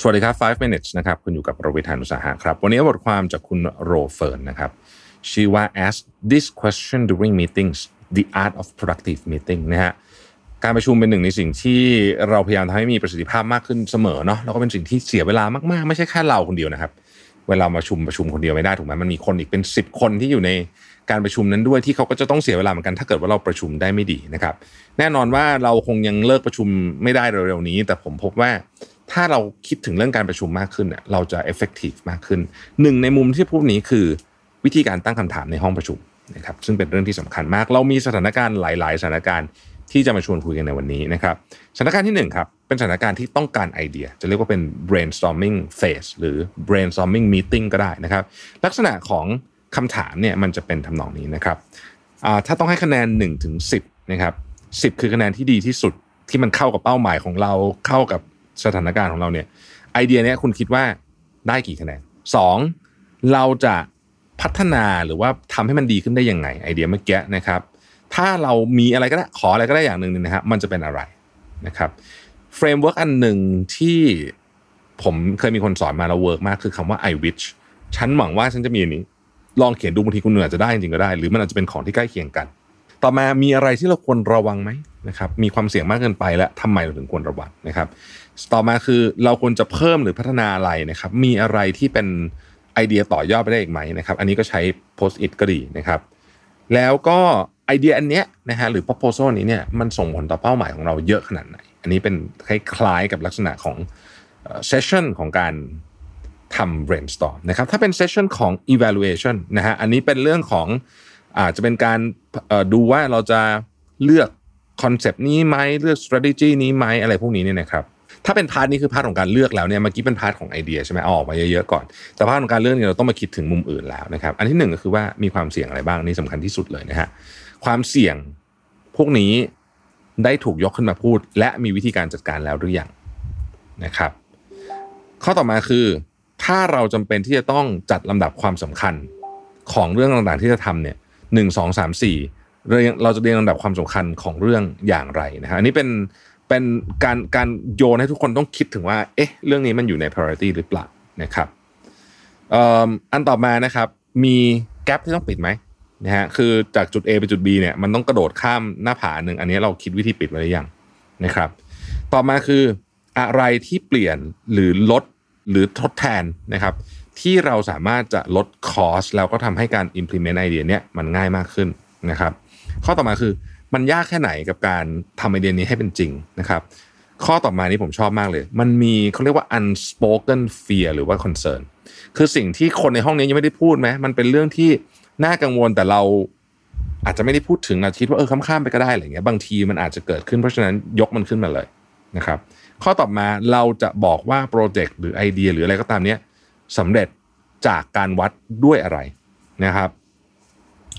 สวัสดีครับ 5 minutes นะครับ คุณอยู่กับโรบิทานุสาหะครับ วันนี้บทความจากคุณโรเฟิร์นนะครับ ชื่อว่า ask this question during meetings the art of productive meeting นะฮะ การประชุมเป็นหนึ่งในสิ่งที่เราพยายามทำให้มีประสิทธิภาพมากขึ้นเสมอเนาะ แล้วก็เป็นสิ่งที่เสียเวลามาก ๆ ไม่ใช่แค่เราคนเดียวนะครับ เวลามาชุมประชุมคนเดียวไม่ได้ถูกไหมมันมีคนอีกเป็น 10 คนที่อยู่ในการประชุมนั้นด้วยที่เขาก็จะต้องเสียเวลาเหมือนกันถ้าเกิดว่าเราประชุมได้ไม่ดีนะครับ แน่นอนว่าเราคงยังเลิกประชุมไม่ได้เร็วๆนี้ แต่ผมพบว่า ถ้าเราคิดถึงเรื่องการประชุมมากขึ้นเนี่ยเราจะ effective มากขึ้นหนึ่งในมุมที่พูดนี้คือวิธีการตั้งคำถามในห้องประชุมนะครับซึ่งเป็นเรื่องที่สำคัญมาก เรามีสถานการณ์หลาย ๆ สถานการณ์ที่จะมาชวนคุยกันในวันนี้นะครับสถานการณ์ที่หนึ่งครับเป็นสถานการณ์ที่ต้องการไอเดีย จะเรียกว่าเป็น brainstorming phase หรือ brainstorming meeting ก็ได้นะครับ ลักษณะของคำถามเนี่ยมันจะเป็นทำนองนี้นะครับอ่าถ้าต้องให้คะแนน1ถึง10นะครับ10 คือคะแนนที่ดีที่สุดที่มันเข้ากับเป้าหมายของเราเข้ากับ สถานการณ์ของเราเนี่ย ไอเดียเนี้ยคุณคิดว่าได้กี่คะแนนสองเราจะพัฒนาหรือว่าทำให้มันดีขึ้นได้ยังไง ไอเดียเมื่อกี้นะครับ ถ้าเรามีอะไรก็ได้ขออะไรก็ได้อย่างหนึ่งนะครับมันจะเป็นอะไรนะครับ framework อันหนึ่งที่ผมเคยมีคนสอนมาแล้ว work มากคือคำว่า I wish ฉันหวังว่าฉันจะมีอันนี้ ลองเขียนดูบางทีคุณอาจจะได้จริงๆก็ได้ หรือมันอาจจะเป็นของที่ใกล้เคียงกัน ต่อมามีอะไรที่เราควรระวังไหมนะครับมีความเสี่ยงมากเกินไปและทำไมเราถึงควรระวังนะครับ ต่อมาคือเราควรจะเพิ่มหรือพัฒนาอะไรนะครับ มีอะไรที่เป็นไอเดียต่อยอดไปได้อีกไหมนะครับ อันนี้ก็ใช้ post it ก็ดีนะครับ แล้วก็ไอเดียอันเนี้ยนะฮะหรือ proposal นี้เนี่ยมันส่งผลต่อเป้าหมายของเราเยอะขนาดไหน อันนี้เป็นคล้ายๆกับลักษณะของ session ของการทำ brainstorm นะครับถ้าเป็น session ของ evaluation นะฮะอันนี้เป็นเรื่องของอาจจะเป็นการดูว่าเราจะเลือก concept นี้ไหมเลือก strategy นี้ไหมอะไรพวกนี้เนี่ยนะครับ ถ้าเป็น part นี้คือ part ของการเลือกแล้วเนี่ยเมื่อกี้เป็น part ของไอเดียใช่ไหมเอาออกมาเยอะๆก่อน แต่ part ของการเลือกเนี่ยเราต้องมาคิดถึงมุมอื่นแล้วนะครับ อันที่หนึ่งก็คือว่ามีความเสี่ยงอะไรบ้างนี่สำคัญที่สุดเลยนะฮะความเสี่ยงพวกนี้ได้ถูกยกขึ้นมาพูด และมีวิธีการจัดการแล้วหรือยังนะครับ ข้อต่อมาคือ ถ้าเราจำเป็นที่จะต้องจัดลำดับความสำคัญของเรื่องต่างๆที่จะทำเนี่ยหนึ่งสองสามสี่เราจะเรียงลำดับความสำคัญของเรื่องอย่างไรนะฮะอันนี้เป็น เป็นการการโยนให้ทุกคนต้องคิดถึงว่า เอ๊ะ เรื่องนี้มันอยู่ใน priority หรือเปล่านะครับอันต่อมานะครับ มีแกลบที่ต้องปิดไหมนะฮะคือจากจุด A ไปจุด B เนี่ยมันต้องกระโดดข้ามหน้าผาหนึ่งอันนี้เราคิดวิธีปิดไว้หรือยังนะครับ ต่อมาคืออะไรที่เปลี่ยนหรือลดหรือทดแทนนะครับ ที่เราสามารถจะลดคอสแล้วก็ทำให้การ implement ไอเดียเนี้ยมันง่ายมากขึ้นนะครับ ข้อต่อมาคือ มันยากแค่ไหนกับการทำไอเดียนี้ให้เป็นจริงนะครับ ข้อต่อมานี้ผมชอบมากเลย มันมีเขาเรียกว่า unspoken fear หรือว่า concern คือสิ่งที่คนในห้องนี้ยังไม่ได้พูดไหมมันเป็นเรื่องที่น่ากังวลแต่เราอาจจะไม่ได้พูดถึงเราคิดว่าเออข้ามๆไปก็ได้อะไรเงี้ยบางทีมันอาจจะเกิดขึ้นเพราะฉะนั้นยกมันขึ้นมาเลยนะครับ ข้อต่อมาเราจะบอกว่าโปรเจกต์หรือไอเดียหรืออะไรก็ตามเนี้ยสำเร็จจากการวัดด้วยอะไรนะครับ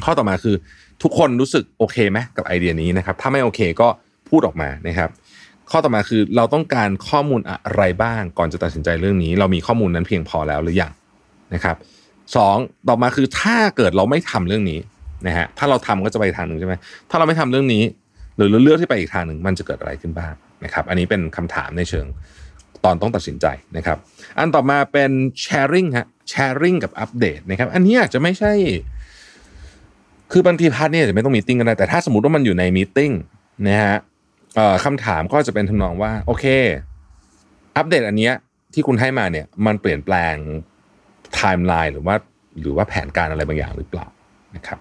ข้อต่อมาคือ ทุกคนรู้สึกโอเคไหมกับไอเดียนี้นะครับ ถ้าไม่โอเคก็พูดออกมานะครับ ข้อต่อมาคือเราต้องการข้อมูลอะไรบ้างก่อนจะตัดสินใจเรื่องนี้ เรามีข้อมูลนั้นเพียงพอแล้วหรือยังนะครับสองต่อมาคือถ้าเกิดเราไม่ทำเรื่องนี้นะฮะถ้าเราทำก็จะไปทางหนึ่งใช่ไหมถ้าเราไม่ทำเรื่องนี้ หรือเลือกที่ไปอีกทางหนึ่งมันจะเกิดอะไรขึ้นบ้างนะครับ อันนี้เป็นคำถามในเชิงตอนต้องตัดสินใจนะครับ อันต่อมาเป็น sharing ฮะ sharing กับอัปเดตนะครับ อันนี้อาจจะไม่ใช่ คือบางที part นี่อาจจะไม่ต้อง meeting ก็ได้ แต่ถ้าสมมติว่ามันอยู่ใน meeting นะฮะคำถามก็จะเป็นทำนองว่า โอเค อัปเดตอันเนี้ยที่คุณให้มาเนี่ย มันเปลี่ยนแปลงไทม์ไลน์หรือว่าหรือว่าแผนการอะไรบางอย่างหรือเปล่านะครับ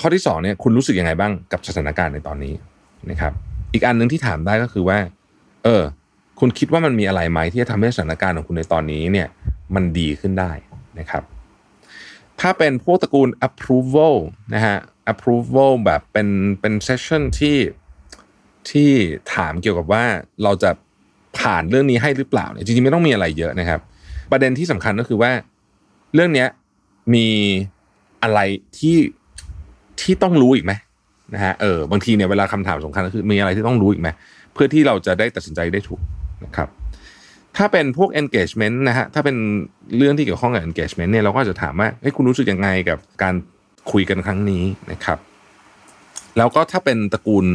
ข้อที่2เนี่ยคุณรู้สึกยังไงบ้างกับสถานการณ์ในตอนนี้นะครับ อีกอันหนึ่งที่ถามได้ก็คือว่า เออ คุณคิดว่ามันมีอะไรไหมที่จะทำให้สถานการณ์ของคุณในตอนนี้เนี่ย มันดีขึ้นได้นะครับ ถ้าเป็นพวกตระกูล approval นะฮะ approval แบบเป็นเป็นเซสชั่นที่ที่ถามเกี่ยวกับว่าเราจะผ่านเรื่องนี้ให้หรือเปล่าเนี่ยจริงๆไม่ต้องมีอะไรเยอะนะครับ ประเด็นที่สำคัญก็คือว่า เรื่องเนี้ยมีอะไรที่ที่ต้องรู้อีกไหมนะฮะเออบางทีเนี่ยเวลาคำถามสำคัญก็คือมีอะไรที่ต้องรู้อีกไหมเพื่อที่เราจะได้ตัดสินใจได้ถูกนะครับ ถ้าเป็นพวก engagement นะฮะถ้าเป็นเรื่องที่เกี่ยวข้องกับ engagement เนี่ยเราก็จะถามว่าเฮ้ยคุณรู้สึกยังไงกับการคุยกันครั้งนี้นะครับแล้วก็ถ้าเป็นตระกูล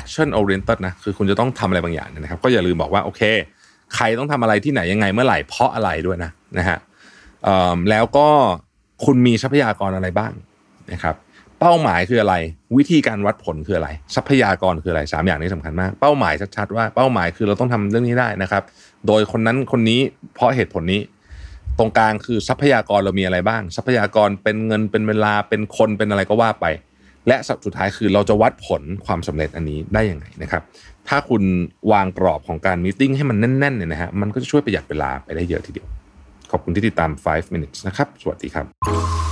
action oriented นะคือคุณจะต้องทำอะไรบางอย่างนะครับ ก็อย่าลืมบอกว่าโอเค ใครต้องทำอะไรที่ไหนยังไงเมื่อไหร่เพราะอะไรด้วยนะนะฮะแล้วก็คุณมีทรัพยากรอะไรบ้างนะครับ เป้าหมายคืออะไร วิธีการวัดผลคืออะไร ทรัพยากรคืออะไรสามอย่างนี้สำคัญมาก เป้าหมายชัดๆว่าเป้าหมายคือเราต้องทำเรื่องนี้ได้นะครับ โดยคนนั้นคนนี้เพราะเหตุผลนี้ ตรงกลางคือทรัพยากรเรามีอะไรบ้าง ทรัพยากรเป็นเงินเป็นเวลาเป็นคนเป็นอะไรก็ว่าไป และสุดท้ายคือเราจะวัดผลความสำเร็จอันนี้ได้ยังไงนะครับ ถ้าคุณวางกรอบของการมีติ้งให้มันแน่นๆเนี่ยนะฮะมันก็จะช่วยประหยัดเวลาไปได้เยอะทีเดียว ขอบคุณที่ติดตาม 5 minutes นะครับ สวัสดีครับ